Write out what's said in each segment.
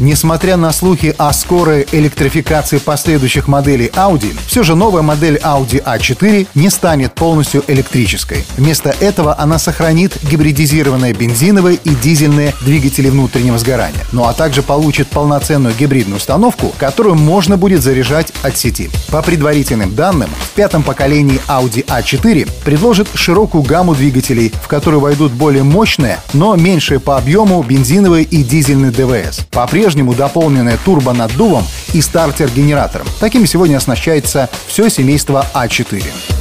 Несмотря на слухи о скорой электрификации последующих моделей Audi, все же новая модель Audi A4 не станет полностью электрической. Вместо этого она сохранит гибридизированные бензиновые и дизельные двигатели внутреннего сгорания, ну а также получит полноценную гибридную установку, которую можно будет заряжать от сети. По предварительным данным, в пятом поколении Audi A4 предложит широкую гамму двигателей, в которую войдут более мощные, но меньшие по объему бензиновые и дизельные ДВС. По-прежнему по-прежнему дополненная турбонаддувом и стартер-генератором. Такими сегодня оснащается все семейство А4.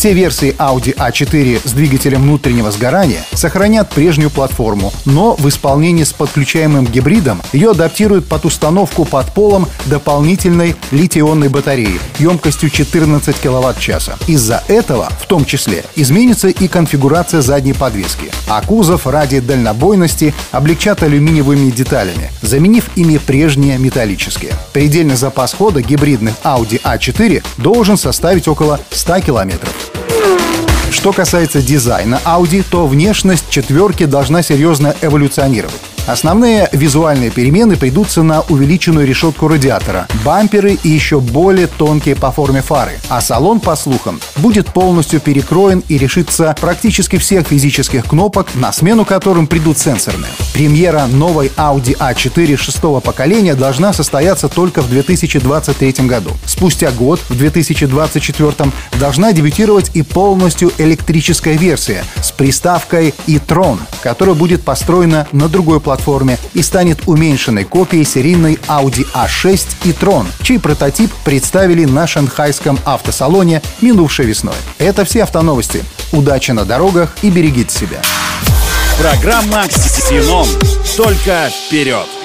Все версии Audi A4 с двигателем внутреннего сгорания сохранят прежнюю платформу, но в исполнении с подключаемым гибридом ее адаптируют под установку под полом дополнительной литий-ионной батареи емкостью 14 кВт-часа. Из-за этого, в том числе, изменится и конфигурация задней подвески, а кузов ради дальнобойности облегчат алюминиевыми деталями, заменив ими прежние металлические. Предельный запас хода гибридных Audi A4 должен составить около 100 километров. Что касается дизайна Audi, то внешность четверки должна серьезно эволюционировать. Основные визуальные перемены придутся на увеличенную решетку радиатора, бамперы и еще более тонкие по форме фары. А салон, по слухам, будет полностью перекроен и решится практически всех физических кнопок, на смену которым придут сенсорные. Премьера новой Audi A4 шестого поколения должна состояться только в 2023 году. Спустя год, в 2024, должна дебютировать и полностью электрическая версия с приставкой e-tron, которая будет построена на другой платформе платформе и станет уменьшенной копией серийной Audi A6 и Tron, чей прототип представили на шанхайском автосалоне минувшей весной. Это все автоновости. Удачи на дорогах и берегите себя. Программа «Ксеном». Только вперед!